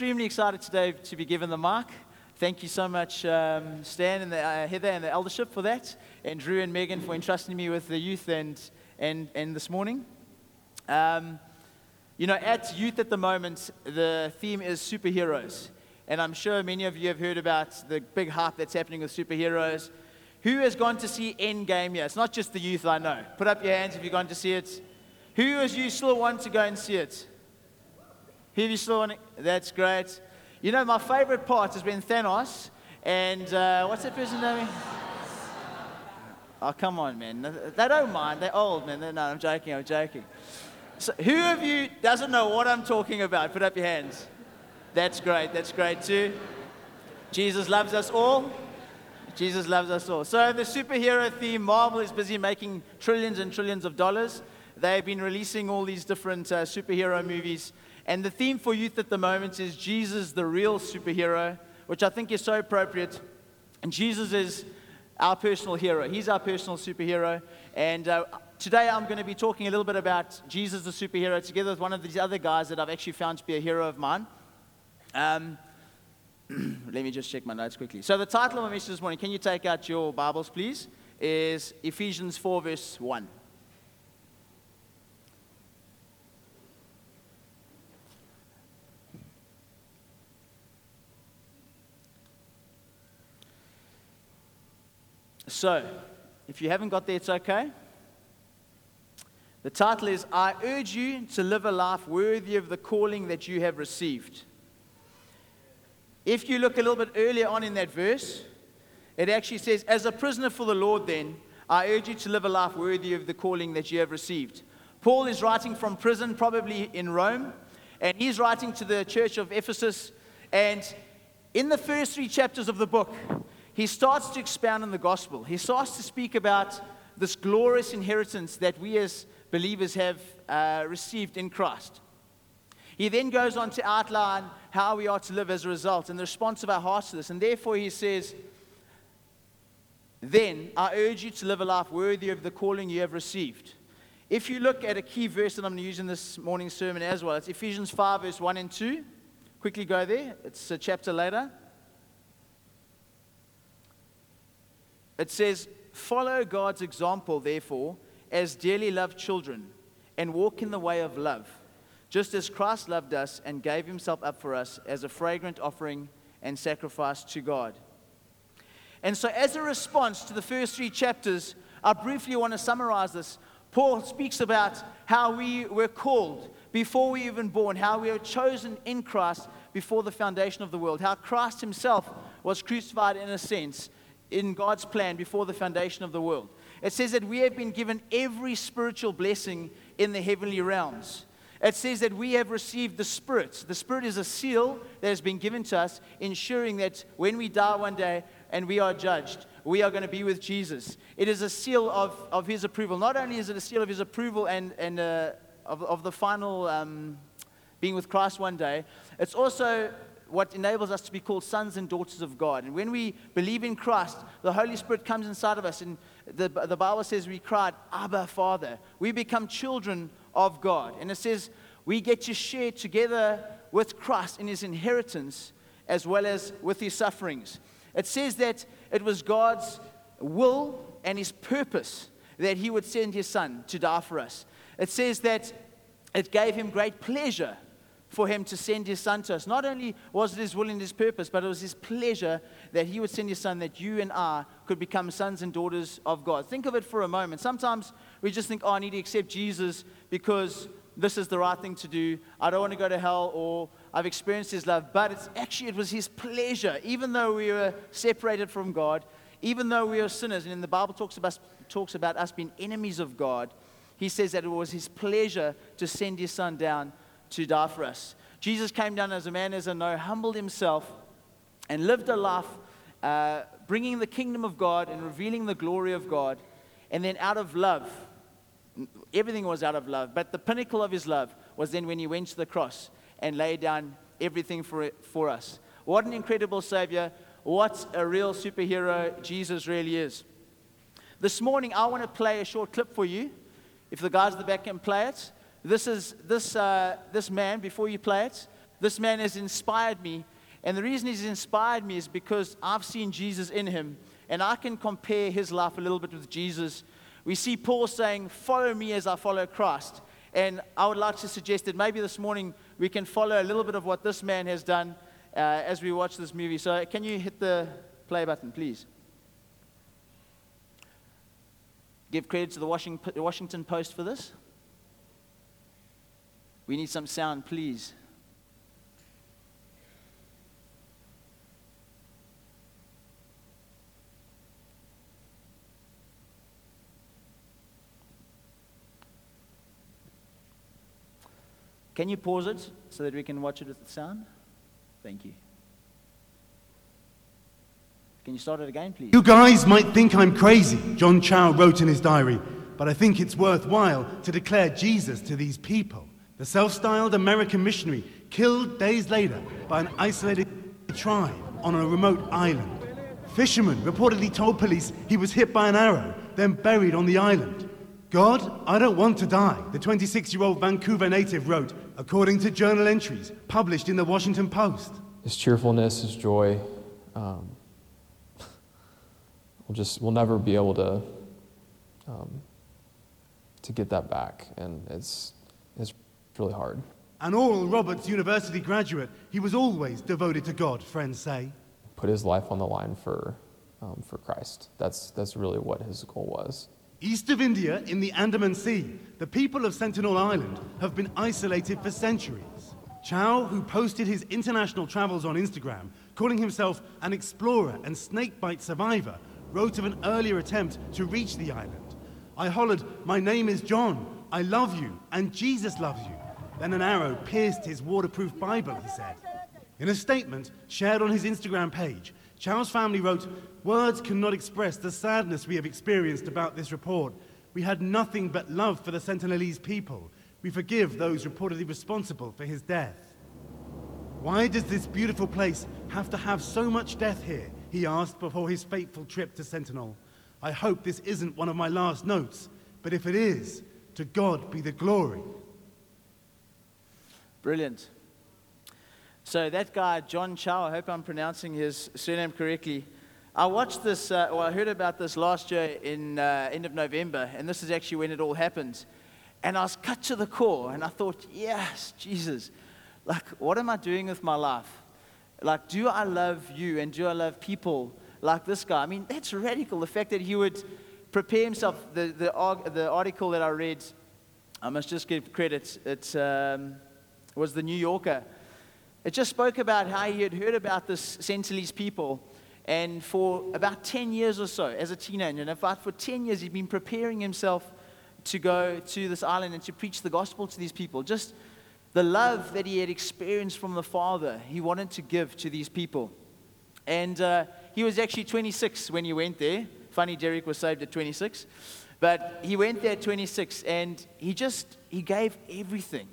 extremely excited today to be given the mic. Thank you so much, um, Stan and the, uh, Heather and the eldership for that, and Drew and Megan for entrusting me with the youth and, and, and this morning. Um, you know, at youth at the moment, the theme is superheroes. And I'm sure many of you have heard about the big hype that's happening with superheroes. Who has gone to see Endgame yet? It's not just the youth, I know. Put up your hands if you've gone to see it. Who of you still want to go and see it? Of you want? That's great. You know, my favorite part has been Thanos and uh, what's that person's name? Oh, come on, man. They don't mind. They're old, man. No, I'm joking. I'm joking. So, who of you doesn't know what I'm talking about? Put up your hands. That's great. That's great too. Jesus loves us all. Jesus loves us all. So, the superhero theme, Marvel is busy making trillions and trillions of dollars. They've been releasing all these different uh, superhero movies. And the theme for youth at the moment is Jesus, the real superhero, which I think is so appropriate. And Jesus is our personal hero, He's our personal superhero. And uh, today I'm going to be talking a little bit about Jesus, the superhero, together with one of these other guys that I've actually found to be a hero of mine. Um, let me just check my notes quickly. So, the title of my message this morning, can you take out your Bibles, please? Is Ephesians 4, verse 1. So, if you haven't got there, it's okay. The title is I urge you to live a life worthy of the calling that you have received. If you look a little bit earlier on in that verse, it actually says, As a prisoner for the Lord, then, I urge you to live a life worthy of the calling that you have received. Paul is writing from prison, probably in Rome, and he's writing to the church of Ephesus. And in the first three chapters of the book, he starts to expound on the gospel. He starts to speak about this glorious inheritance that we as believers have uh, received in Christ. He then goes on to outline how we are to live as a result and the response of our hearts to this. And therefore, he says, Then I urge you to live a life worthy of the calling you have received. If you look at a key verse that I'm going to use in this morning's sermon as well, it's Ephesians 5, verse 1 and 2. Quickly go there, it's a chapter later. It says, Follow God's example, therefore, as dearly loved children, and walk in the way of love just as Christ loved us and gave himself up for us as a fragrant offering and sacrifice to God. And so, as a response to the first three chapters, I briefly want to summarize this. Paul speaks about how we were called before we were even born, how we were chosen in Christ before the foundation of the world, how Christ himself was crucified in a sense in God's plan before the foundation of the world. It says that we have been given every spiritual blessing in the heavenly realms. It says that we have received the Spirit. The Spirit is a seal that has been given to us, ensuring that when we die one day and we are judged, we are going to be with Jesus. It is a seal of, of His approval. Not only is it a seal of His approval and, and uh, of, of the final um, being with Christ one day, it's also what enables us to be called sons and daughters of God. And when we believe in Christ, the Holy Spirit comes inside of us, and the, the Bible says we cried, Abba, Father. We become children of God. And it says we get to share together with Christ in his inheritance as well as with his sufferings. It says that it was God's will and his purpose that he would send his son to die for us. It says that it gave him great pleasure for him to send his son to us. Not only was it his will and his purpose, but it was his pleasure that he would send his son that you and I could become sons and daughters of God. Think of it for a moment. Sometimes we just think, oh, I need to accept Jesus because this is the right thing to do. I don't want to go to hell or I've experienced his love. But it's actually, it was his pleasure, even though we were separated from God, even though we are sinners. And the Bible talks about, talks about us being enemies of God. He says that it was his pleasure to send his son down to die for us. Jesus came down as a man, as a no, humbled himself, and lived a life uh, bringing the kingdom of God and revealing the glory of God. And then, out of love, everything was out of love, but the pinnacle of his love was then when he went to the cross and laid down everything for, it, for us. What an incredible Savior. What a real superhero Jesus really is. This morning, I want to play a short clip for you. If the guys at the back can play it. This is this, uh, this man, before you play it, this man has inspired me. And the reason he's inspired me is because I've seen Jesus in him, and I can compare his life a little bit with Jesus. We see Paul saying, Follow me as I follow Christ. And I would like to suggest that maybe this morning we can follow a little bit of what this man has done uh, as we watch this movie. So, can you hit the play button, please? Give credit to the Washington Post for this. We need some sound, please. Can you pause it so that we can watch it with the sound? Thank you. Can you start it again, please? You guys might think I'm crazy, John Chau wrote in his diary, but I think it's worthwhile to declare Jesus to these people. The self styled American missionary killed days later by an isolated tribe on a remote island. Fishermen reportedly told police he was hit by an arrow, then buried on the island. God, I don't want to die, the 26 year old Vancouver native wrote, according to journal entries published in the Washington Post. His cheerfulness, his joy, um, we'll just, we'll never be able to, um, to get that back. And it's, it's really hard. An Oral Roberts University graduate, he was always devoted to God, friends say. Put his life on the line for, um, for Christ. That's, that's really what his goal was. East of India, in the Andaman Sea, the people of Sentinel Island have been isolated for centuries. Chau, who posted his international travels on Instagram, calling himself an explorer and snakebite survivor, wrote of an earlier attempt to reach the island. I hollered, My name is John, I love you, and Jesus loves you. Then an arrow pierced his waterproof Bible, he said. In a statement shared on his Instagram page, Chau's family wrote, Words cannot express the sadness we have experienced about this report. We had nothing but love for the Sentinelese people. We forgive those reportedly responsible for his death. Why does this beautiful place have to have so much death here? He asked before his fateful trip to Sentinel. I hope this isn't one of my last notes, but if it is, to God be the glory. Brilliant. So that guy, John Chau, I hope I'm pronouncing his surname correctly. I watched this, uh, well, I heard about this last year in uh, end of November, and this is actually when it all happened. And I was cut to the core, and I thought, yes, Jesus, like, what am I doing with my life? Like, do I love you and do I love people like this guy? I mean, that's radical. The fact that he would prepare himself, the, the, the article that I read, I must just give credit, it um, was the New Yorker it just spoke about how he had heard about this Sentinelese people. And for about 10 years or so, as a teenager, and fact, for 10 years, he'd been preparing himself to go to this island and to preach the gospel to these people. Just the love that he had experienced from the Father, he wanted to give to these people. And uh, he was actually 26 when he went there. Funny, Derek was saved at 26. But he went there at 26 and he just, he gave everything.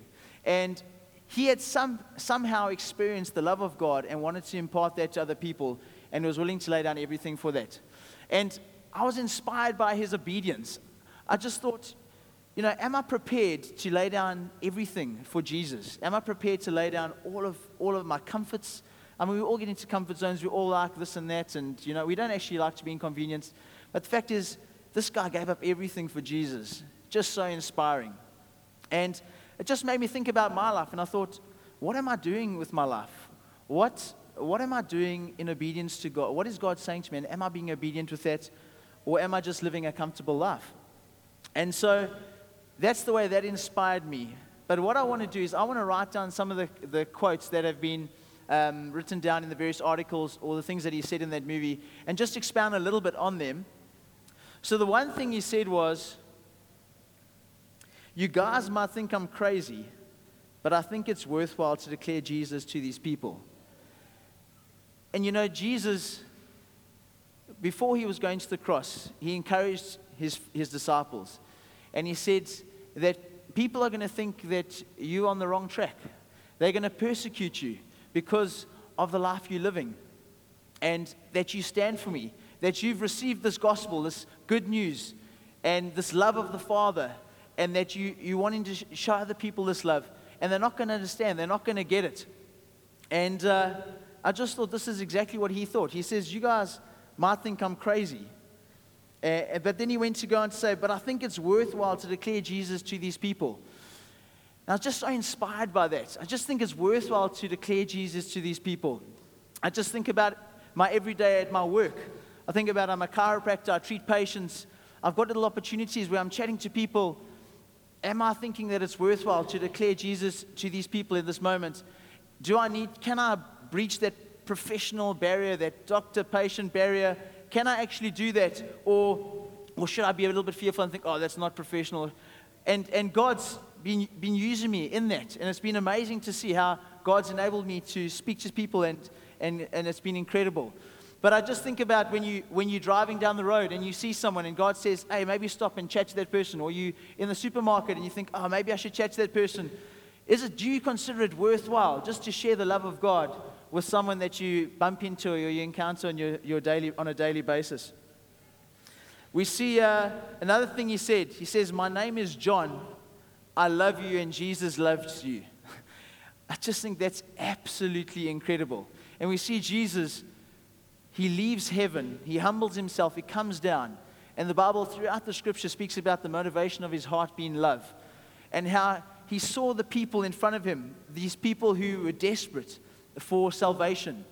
And he had some, somehow experienced the love of God and wanted to impart that to other people and was willing to lay down everything for that. And I was inspired by his obedience. I just thought, you know, am I prepared to lay down everything for Jesus? Am I prepared to lay down all of, all of my comforts? I mean, we all get into comfort zones. We all like this and that. And, you know, we don't actually like to be inconvenienced. But the fact is, this guy gave up everything for Jesus. Just so inspiring. And it just made me think about my life. And I thought, what am I doing with my life? What, what am I doing in obedience to God? What is God saying to me? And am I being obedient with that? Or am I just living a comfortable life? And so that's the way that inspired me. But what I want to do is I want to write down some of the, the quotes that have been um, written down in the various articles or the things that he said in that movie and just expound a little bit on them. So the one thing he said was, you guys might think I'm crazy, but I think it's worthwhile to declare Jesus to these people. And you know, Jesus, before he was going to the cross, he encouraged his, his disciples. And he said that people are going to think that you're on the wrong track. They're going to persecute you because of the life you're living. And that you stand for me. That you've received this gospel, this good news, and this love of the Father and that you, you're wanting to show other people this love, and they're not going to understand, they're not going to get it. And uh, I just thought this is exactly what he thought. He says, You guys might think I'm crazy. Uh, but then he went to go and say, But I think it's worthwhile to declare Jesus to these people. And I was just so inspired by that. I just think it's worthwhile to declare Jesus to these people. I just think about my everyday at my work. I think about I'm a chiropractor, I treat patients. I've got little opportunities where I'm chatting to people. Am I thinking that it's worthwhile to declare Jesus to these people in this moment? Do I need, can I breach that professional barrier, that doctor patient barrier? Can I actually do that? Or, or should I be a little bit fearful and think, oh, that's not professional? And, and God's been, been using me in that. And it's been amazing to see how God's enabled me to speak to people, and, and, and it's been incredible. But I just think about when, you, when you're driving down the road and you see someone and God says, hey, maybe stop and chat to that person. Or you in the supermarket and you think, oh, maybe I should chat to that person. Is it, do you consider it worthwhile just to share the love of God with someone that you bump into or you encounter on, your, your daily, on a daily basis? We see uh, another thing he said. He says, My name is John. I love you, and Jesus loves you. I just think that's absolutely incredible. And we see Jesus, he leaves heaven, he humbles himself, he comes down. And the Bible, throughout the scripture, speaks about the motivation of his heart being love and how he saw the people in front of him, these people who were desperate for salvation.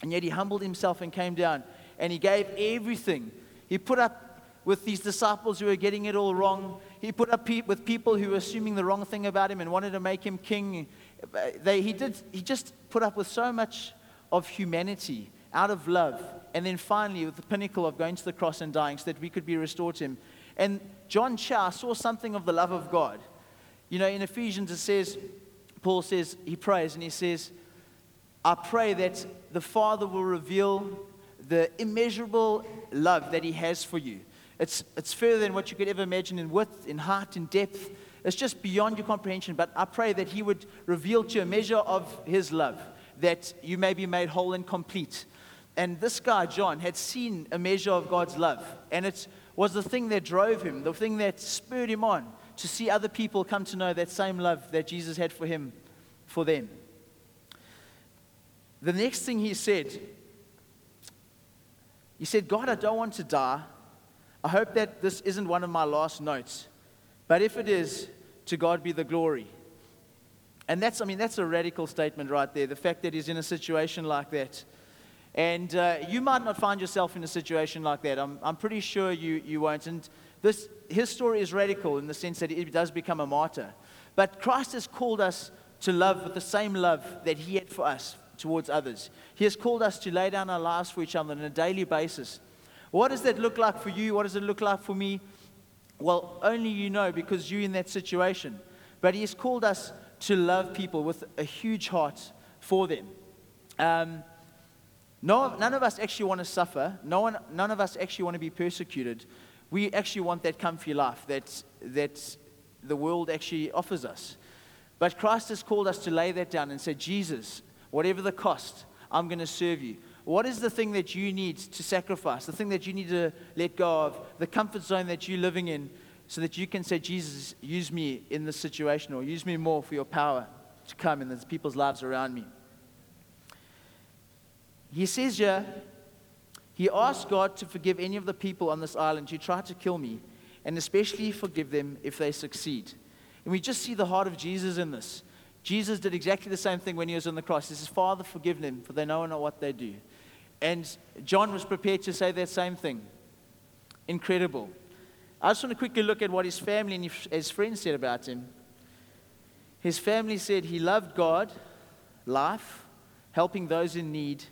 And yet he humbled himself and came down and he gave everything. He put up with these disciples who were getting it all wrong. He put up with people who were assuming the wrong thing about him and wanted to make him king. They, he, did, he just put up with so much of humanity out of love. And then finally, with the pinnacle of going to the cross and dying so that we could be restored to him. And John Chau saw something of the love of God. You know, in Ephesians, it says, Paul says, he prays and he says, I pray that the Father will reveal the immeasurable love that he has for you. It's, it's further than what you could ever imagine in width, in height, in depth. It's just beyond your comprehension. But I pray that he would reveal to you a measure of his love, that you may be made whole and complete. And this guy, John, had seen a measure of God's love. And it was the thing that drove him, the thing that spurred him on to see other people come to know that same love that Jesus had for him, for them. The next thing he said, he said, God, I don't want to die. I hope that this isn't one of my last notes. But if it is, to God be the glory. And that's, I mean, that's a radical statement right there. The fact that he's in a situation like that. And uh, you might not find yourself in a situation like that. I'm, I'm pretty sure you, you won't. And this, his story is radical in the sense that he does become a martyr. But Christ has called us to love with the same love that he had for us towards others. He has called us to lay down our lives for each other on a daily basis. What does that look like for you? What does it look like for me? Well, only you know because you're in that situation. But he has called us to love people with a huge heart for them. Um, no, none of us actually want to suffer. No one, none of us actually want to be persecuted we actually want that comfy life that, that the world actually offers us. But Christ has called us to lay that down and say, Jesus, whatever the cost, I'm going to serve you. What is the thing that you need to sacrifice, the thing that you need to let go of, the comfort zone that you're living in, so that you can say, Jesus, use me in this situation, or use me more for your power to come in the people's lives around me? He says here, he asked God to forgive any of the people on this island who tried to kill me, and especially forgive them if they succeed. And we just see the heart of Jesus in this. Jesus did exactly the same thing when he was on the cross. He says, Father, forgive them, for they know not what they do. And John was prepared to say that same thing. Incredible. I just want to quickly look at what his family and his friends said about him. His family said he loved God, life, helping those in need,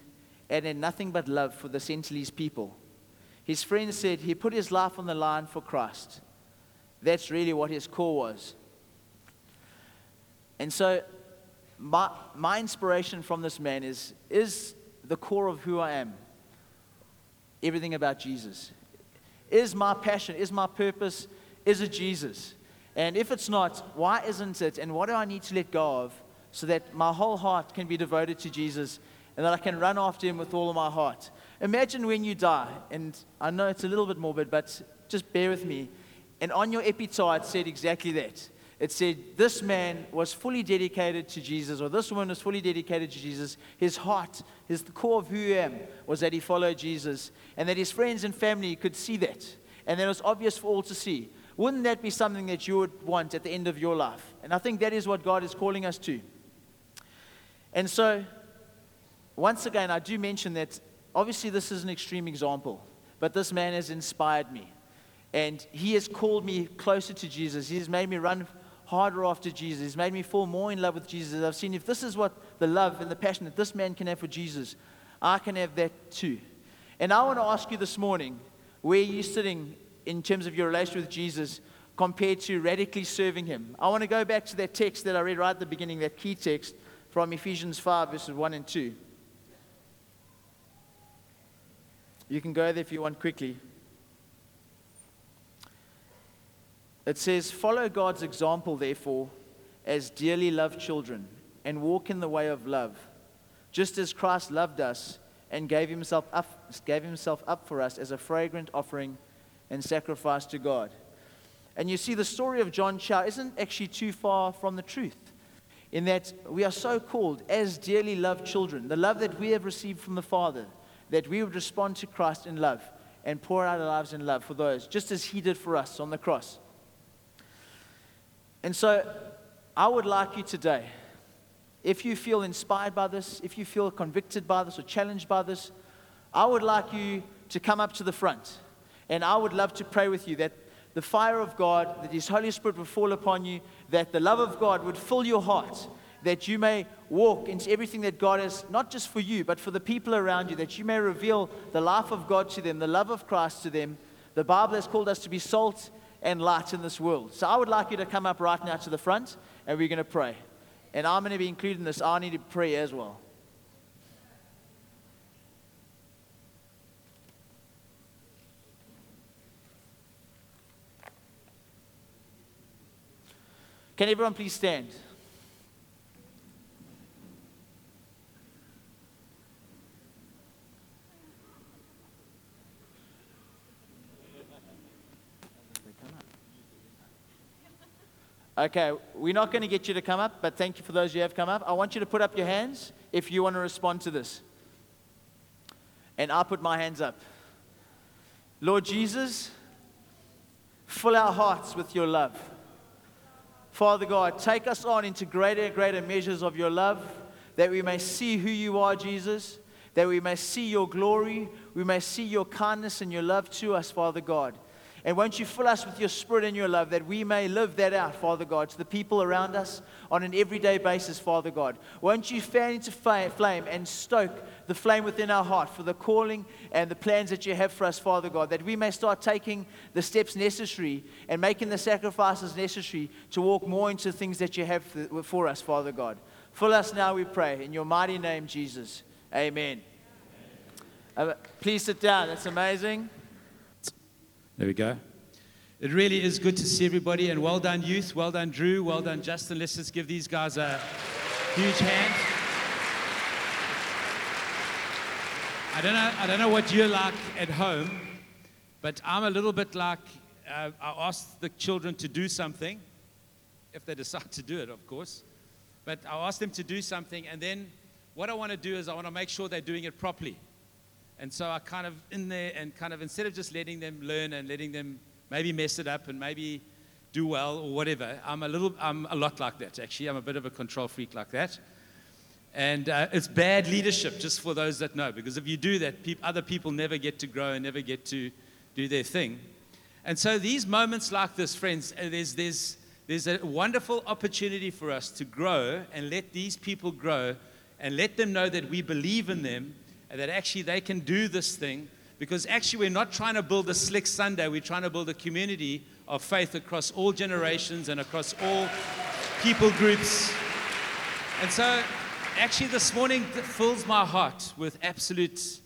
and had nothing but love for the Sentinelese people. His friends said he put his life on the line for Christ. That's really what his core was. And so, my, my inspiration from this man is, is the core of who I am. Everything about Jesus. Is my passion, is my purpose, is it Jesus? And if it's not, why isn't it? And what do I need to let go of so that my whole heart can be devoted to Jesus and that I can run after him with all of my heart. Imagine when you die, and I know it's a little bit morbid, but just bear with me. And on your epitaph, it said exactly that it said this man was fully dedicated to Jesus, or this woman was fully dedicated to Jesus. His heart, his the core of who he am, was that he followed Jesus, and that his friends and family could see that, and that it was obvious for all to see. Wouldn't that be something that you would want at the end of your life? And I think that is what God is calling us to. And so, once again, I do mention that obviously this is an extreme example, but this man has inspired me. And he has called me closer to Jesus. He has made me run harder after Jesus. He's made me fall more in love with Jesus. I've seen if this is what the love and the passion that this man can have for Jesus, I can have that too. And I want to ask you this morning where are you sitting in terms of your relationship with Jesus compared to radically serving him? I want to go back to that text that I read right at the beginning, that key text from Ephesians 5, verses 1 and 2. You can go there if you want quickly. It says, Follow God's example, therefore, as dearly loved children, and walk in the way of love, just as Christ loved us and gave himself up, gave himself up for us as a fragrant offering and sacrifice to God. And you see, the story of John Chau isn't actually too far from the truth, in that we are so called as dearly loved children, the love that we have received from the Father, that we would respond to Christ in love and pour out our lives in love for those, just as he did for us on the cross. And so I would like you today, if you feel inspired by this, if you feel convicted by this or challenged by this, I would like you to come up to the front. And I would love to pray with you that the fire of God, that His Holy Spirit would fall upon you, that the love of God would fill your heart, that you may walk into everything that God has, not just for you, but for the people around you, that you may reveal the life of God to them, the love of Christ to them. The Bible has called us to be salt and light in this world. So I would like you to come up right now to the front and we're going to pray. And I'm going to be included in this. I need to pray as well. Can everyone please stand? Okay, we're not going to get you to come up, but thank you for those who have come up. I want you to put up your hands if you want to respond to this. And I'll put my hands up. Lord Jesus, fill our hearts with your love. Father God, take us on into greater and greater measures of your love, that we may see who you are, Jesus, that we may see your glory, we may see your kindness and your love to us, Father God. And won't you fill us with your spirit and your love that we may live that out, Father God, to the people around us on an everyday basis, Father God. Won't you fan into flame and stoke the flame within our heart for the calling and the plans that you have for us, Father God, that we may start taking the steps necessary and making the sacrifices necessary to walk more into things that you have for us, Father God. Fill us now, we pray. In your mighty name, Jesus. Amen. Uh, please sit down. That's amazing. There we go. It really is good to see everybody, and well done, youth. Well done, Drew. Well done, Justin. Let's just give these guys a huge hand. I don't know, I don't know what you're like at home, but I'm a little bit like uh, I ask the children to do something, if they decide to do it, of course. But I ask them to do something, and then what I want to do is I want to make sure they're doing it properly. And so I kind of in there and kind of instead of just letting them learn and letting them maybe mess it up and maybe do well or whatever, I'm a little, I'm a lot like that actually. I'm a bit of a control freak like that. And uh, it's bad leadership, just for those that know, because if you do that, pe- other people never get to grow and never get to do their thing. And so these moments like this, friends, uh, there's, there's, there's a wonderful opportunity for us to grow and let these people grow and let them know that we believe in them that actually they can do this thing because actually we're not trying to build a slick Sunday, we're trying to build a community of faith across all generations and across all people groups. And so, actually, this morning fills my heart with absolute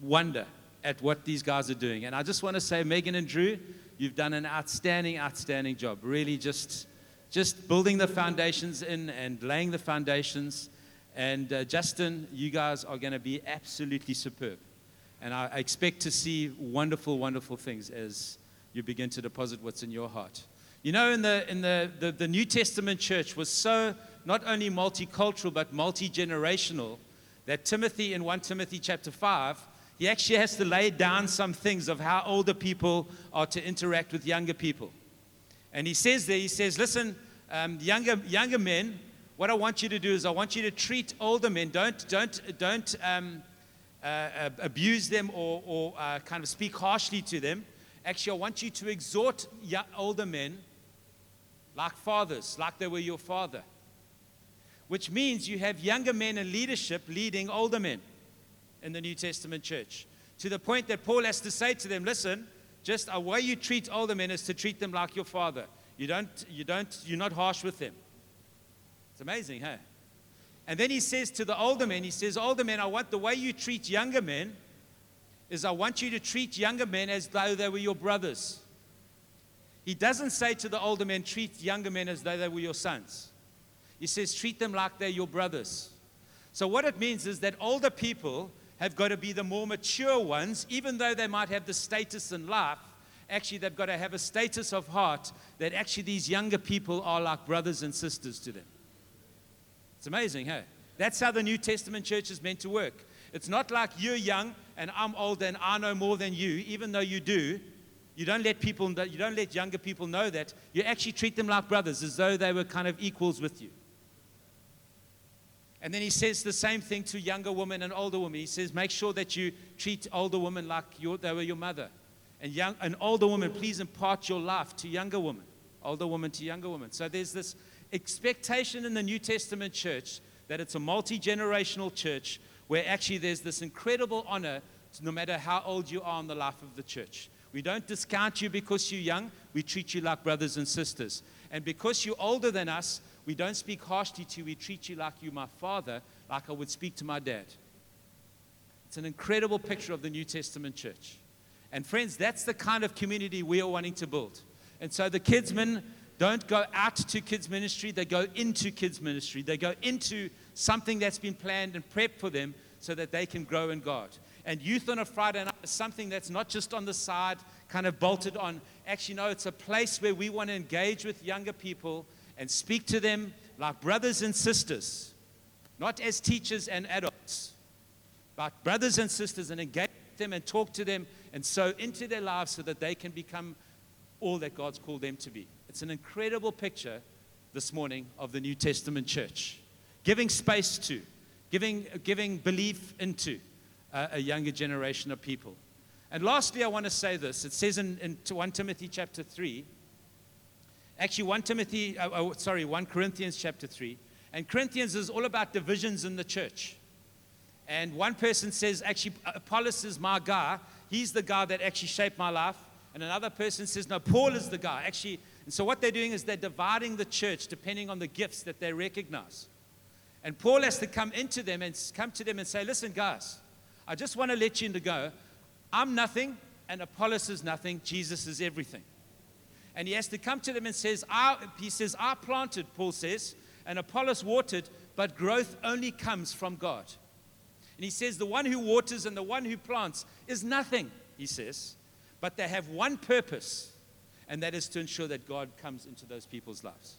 wonder at what these guys are doing. And I just want to say, Megan and Drew, you've done an outstanding, outstanding job. Really, just just building the foundations in and laying the foundations and uh, Justin, you guys are going to be absolutely superb. And I, expect to see wonderful, wonderful things as you begin to deposit what's in your heart. You know, in the, in the, the, the New Testament church was so not only multicultural but multi generational that Timothy, in 1 Timothy chapter 5, he actually has to lay down some things of how older people are to interact with younger people. And he says there, he says, listen, um, younger, younger men, what I want you to do is I want you to treat older men. Don't, don't, don't um, uh, uh abuse them or, or uh, kind of speak harshly to them. Actually, I want you to exhort older men like fathers, like they were your father. Which means you have younger men in leadership leading older men in the New Testament church. To the point that Paul has to say to them, listen, just a way you treat older men is to treat them like your father. You don't, you don't, you're not harsh with them. It's amazing, huh? And then he says to the older men, he says, older men, I want the way you treat younger men is I want you to treat younger men as though they were your brothers. He doesn't say to the older men, treat younger men as though they were your sons. He says, treat them like they're your brothers. So, what it means is that older people have got to be the more mature ones, even though they might have the status in life. Actually, they've got to have a status of heart that actually these younger people are like brothers and sisters to them. It's amazing, hey? That's how the New Testament church is meant to work. It's not like you're young and I'm old and I know more than you, even though you do. You don't let people, you don't let younger people know that. You actually treat them like brothers, as though they were kind of equals with you. And then he says the same thing to younger women and older women. He says, make sure that you treat older women like they were your mother. And young, an older woman, please impart your life to younger women. Older woman to younger woman. So there's this expectation in the New Testament church that it's a multi generational church where actually there's this incredible honor no matter how old you are in the life of the church. We don't discount you because you're young, we treat you like brothers and sisters. And because you're older than us, we don't speak harshly to you. We treat you like you, my father, like I would speak to my dad. It's an incredible picture of the New Testament church. And friends, that's the kind of community we are wanting to build. And so the kidsmen don't go out to kids ministry, they go into kids ministry. They go into something that's been planned and prepped for them so that they can grow in God. And youth on a Friday night is something that's not just on the side, kind of bolted on. Actually, no, it's a place where we want to engage with younger people and speak to them like brothers and sisters, not as teachers and adults, but brothers and sisters, and engage them and talk to them and sow into their lives so that they can become all that God's called them to be. It's an incredible picture this morning of the New Testament church, giving space to, giving, giving belief into a, a younger generation of people. And lastly, I want to say this. It says in, in 1 Timothy chapter 3, Actually, 1 Timothy, uh, uh, sorry, 1 Corinthians chapter 3. And Corinthians is all about divisions in the church. And one person says, actually, Apollos is my guy. He's the guy that actually shaped my life. And another person says, no, Paul is the guy. Actually, and so what they're doing is they're dividing the church depending on the gifts that they recognize. And Paul has to come into them and come to them and say, listen, guys, I just want to let you know I'm nothing and Apollos is nothing. Jesus is everything. And he has to come to them and says, I, he says, I planted, Paul says, and Apollos watered, but growth only comes from God. And he says, the one who waters and the one who plants is nothing, he says, but they have one purpose, and that is to ensure that God comes into those people's lives.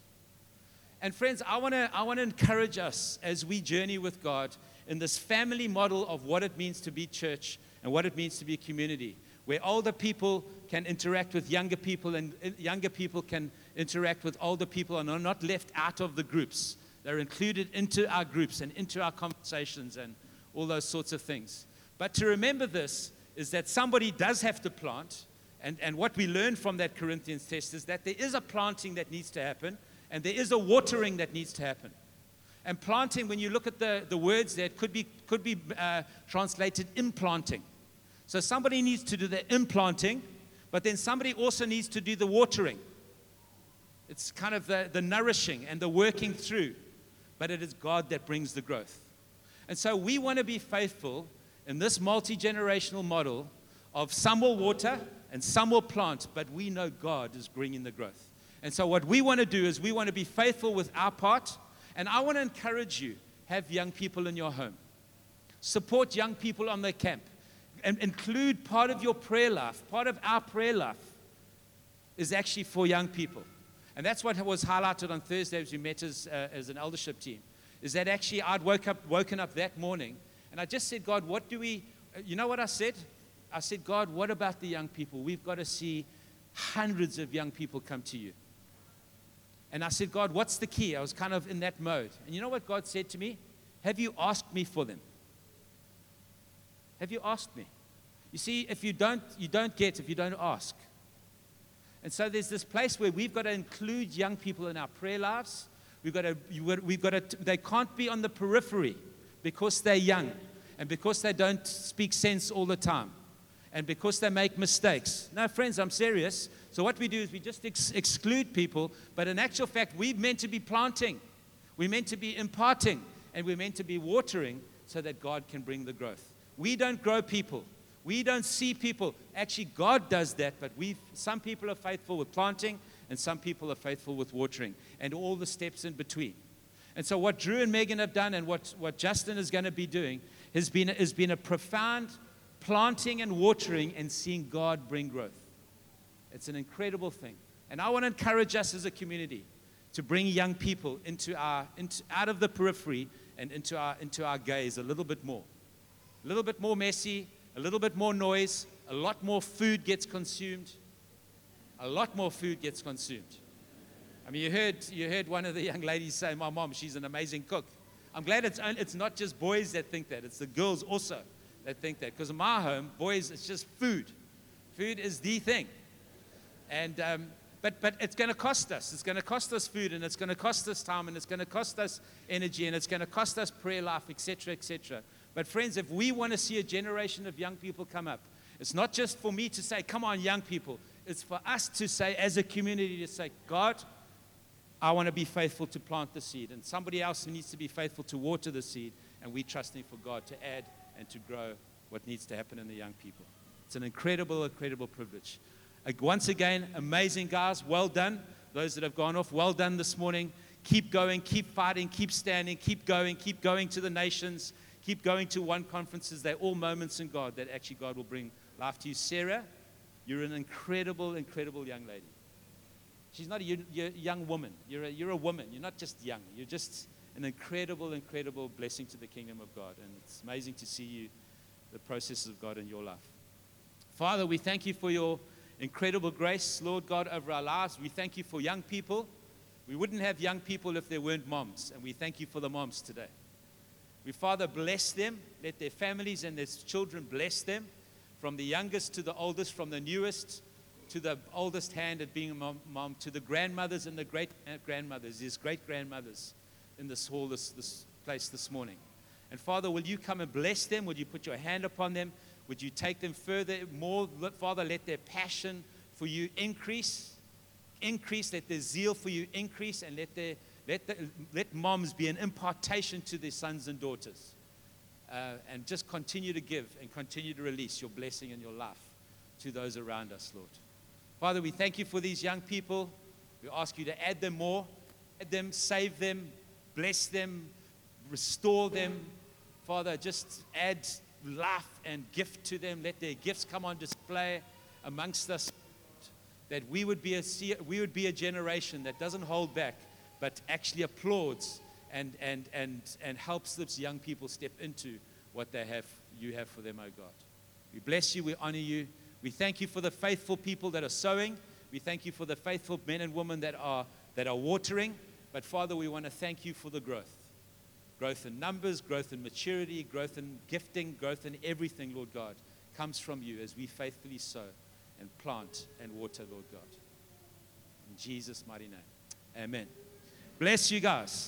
And friends, I want to I want to encourage us as we journey with God in this family model of what it means to be church and what it means to be a community where older people can interact with younger people and uh, younger people can interact with older people and are not left out of the groups. They're included into our groups and into our conversations and all those sorts of things. But to remember this is that somebody does have to plant. And, and what we learned from that Corinthians test is that there is a planting that needs to happen and there is a watering that needs to happen. And planting, when you look at the, the words there, could be, could be uh, translated implanting. So somebody needs to do the implanting, but then somebody also needs to do the watering. It's kind of the, the nourishing and the working through, but it is God that brings the growth. And so we want to be faithful in this multi generational model of some will water and some will plant, but we know God is bringing the growth. And so what we want to do is we want to be faithful with our part, and I want to encourage you have young people in your home. Support young people on their camp and include part of your prayer life, part of our prayer life is actually for young people. And that's what was highlighted on Thursday as we met as, uh, as an eldership team. Is that actually I'd woke up, woken up that morning and I just said, God, what do we, uh, you know what I said? I said, God, what about the young people? We've got to see hundreds of young people come to you. And I said, God, what's the key? I was kind of in that mode. And you know what God said to me? Have you asked me for them? Have you asked me? You see, if you don't, you don't get if you don't ask. And so there's this place where we've got to include young people in our prayer lives. We've got to, we've got to, they can't be on the periphery because they're young and because they don't speak sense all the time and because they make mistakes. No, friends, I'm serious. So what we do is we just ex- exclude people, but in actual fact, we're meant to be planting, we're meant to be imparting, and we're meant to be watering so that God can bring the growth. We don't grow people. We don't see people. Actually, God does that, but we some people are faithful with planting, and some people are faithful with watering, and all the steps in between. And so, what Drew and Megan have done, and what, what Justin is going to be doing, has been, has been a profound planting and watering and seeing God bring growth. It's an incredible thing. And I want to encourage us as a community to bring young people into our, into, out of the periphery and into our, into our gaze a little bit more. A little bit more messy, a little bit more noise, a lot more food gets consumed. A lot more food gets consumed. I mean, you heard, you heard one of the young ladies say, My mom, she's an amazing cook. I'm glad it's, it's not just boys that think that, it's the girls also that think that. Because in my home, boys, it's just food. Food is the thing. And, um, but, but it's going to cost us. It's going to cost us food, and it's going to cost us time, and it's going to cost us energy, and it's going to cost us prayer life, etc., etc. But, friends, if we want to see a generation of young people come up, it's not just for me to say, come on, young people. It's for us to say, as a community, to say, God, I want to be faithful to plant the seed. And somebody else needs to be faithful to water the seed. And we trust trusting for God to add and to grow what needs to happen in the young people. It's an incredible, incredible privilege. Uh, once again, amazing guys. Well done. Those that have gone off, well done this morning. Keep going, keep fighting, keep standing, keep going, keep going to the nations, keep going to one conferences. They're all moments in God that actually God will bring life to you. Sarah, you're an incredible, incredible young lady. She's not a young woman. You're a, you're a woman. You're not just young. You're just an incredible, incredible blessing to the kingdom of God. And it's amazing to see you, the processes of God in your life. Father, we thank you for your incredible grace, Lord God, over our lives. We thank you for young people. We wouldn't have young people if there weren't moms, and we thank you for the moms today. We, Father, bless them. Let their families and their children bless them, from the youngest to the oldest, from the newest to the oldest hand at being a mom, mom to the grandmothers and the great grandmothers, these great grandmothers in this hall, this, this place this morning. And Father, will you come and bless them? Would you put your hand upon them? Would you take them further? More, Father, let their passion for you increase. Increase, let their zeal for you increase, and let, their, let, the, let moms be an impartation to their sons and daughters. Uh, and just continue to give and continue to release your blessing and your life to those around us, Lord. Father, we thank you for these young people. We ask you to add them more, add them, save them, bless them, restore them. Father, just add life and gift to them. Let their gifts come on display amongst us. That we would be a, we would be a generation that doesn't hold back, but actually applauds and, and, and, and helps those young people step into what they have, you have for them, oh God. We bless you, we honor you. We thank you for the faithful people that are sowing. We thank you for the faithful men and women that are, that are watering. But Father, we want to thank you for the growth growth in numbers, growth in maturity, growth in gifting, growth in everything, Lord God, comes from you as we faithfully sow and plant and water, Lord God. In Jesus' mighty name. Amen. Bless you guys.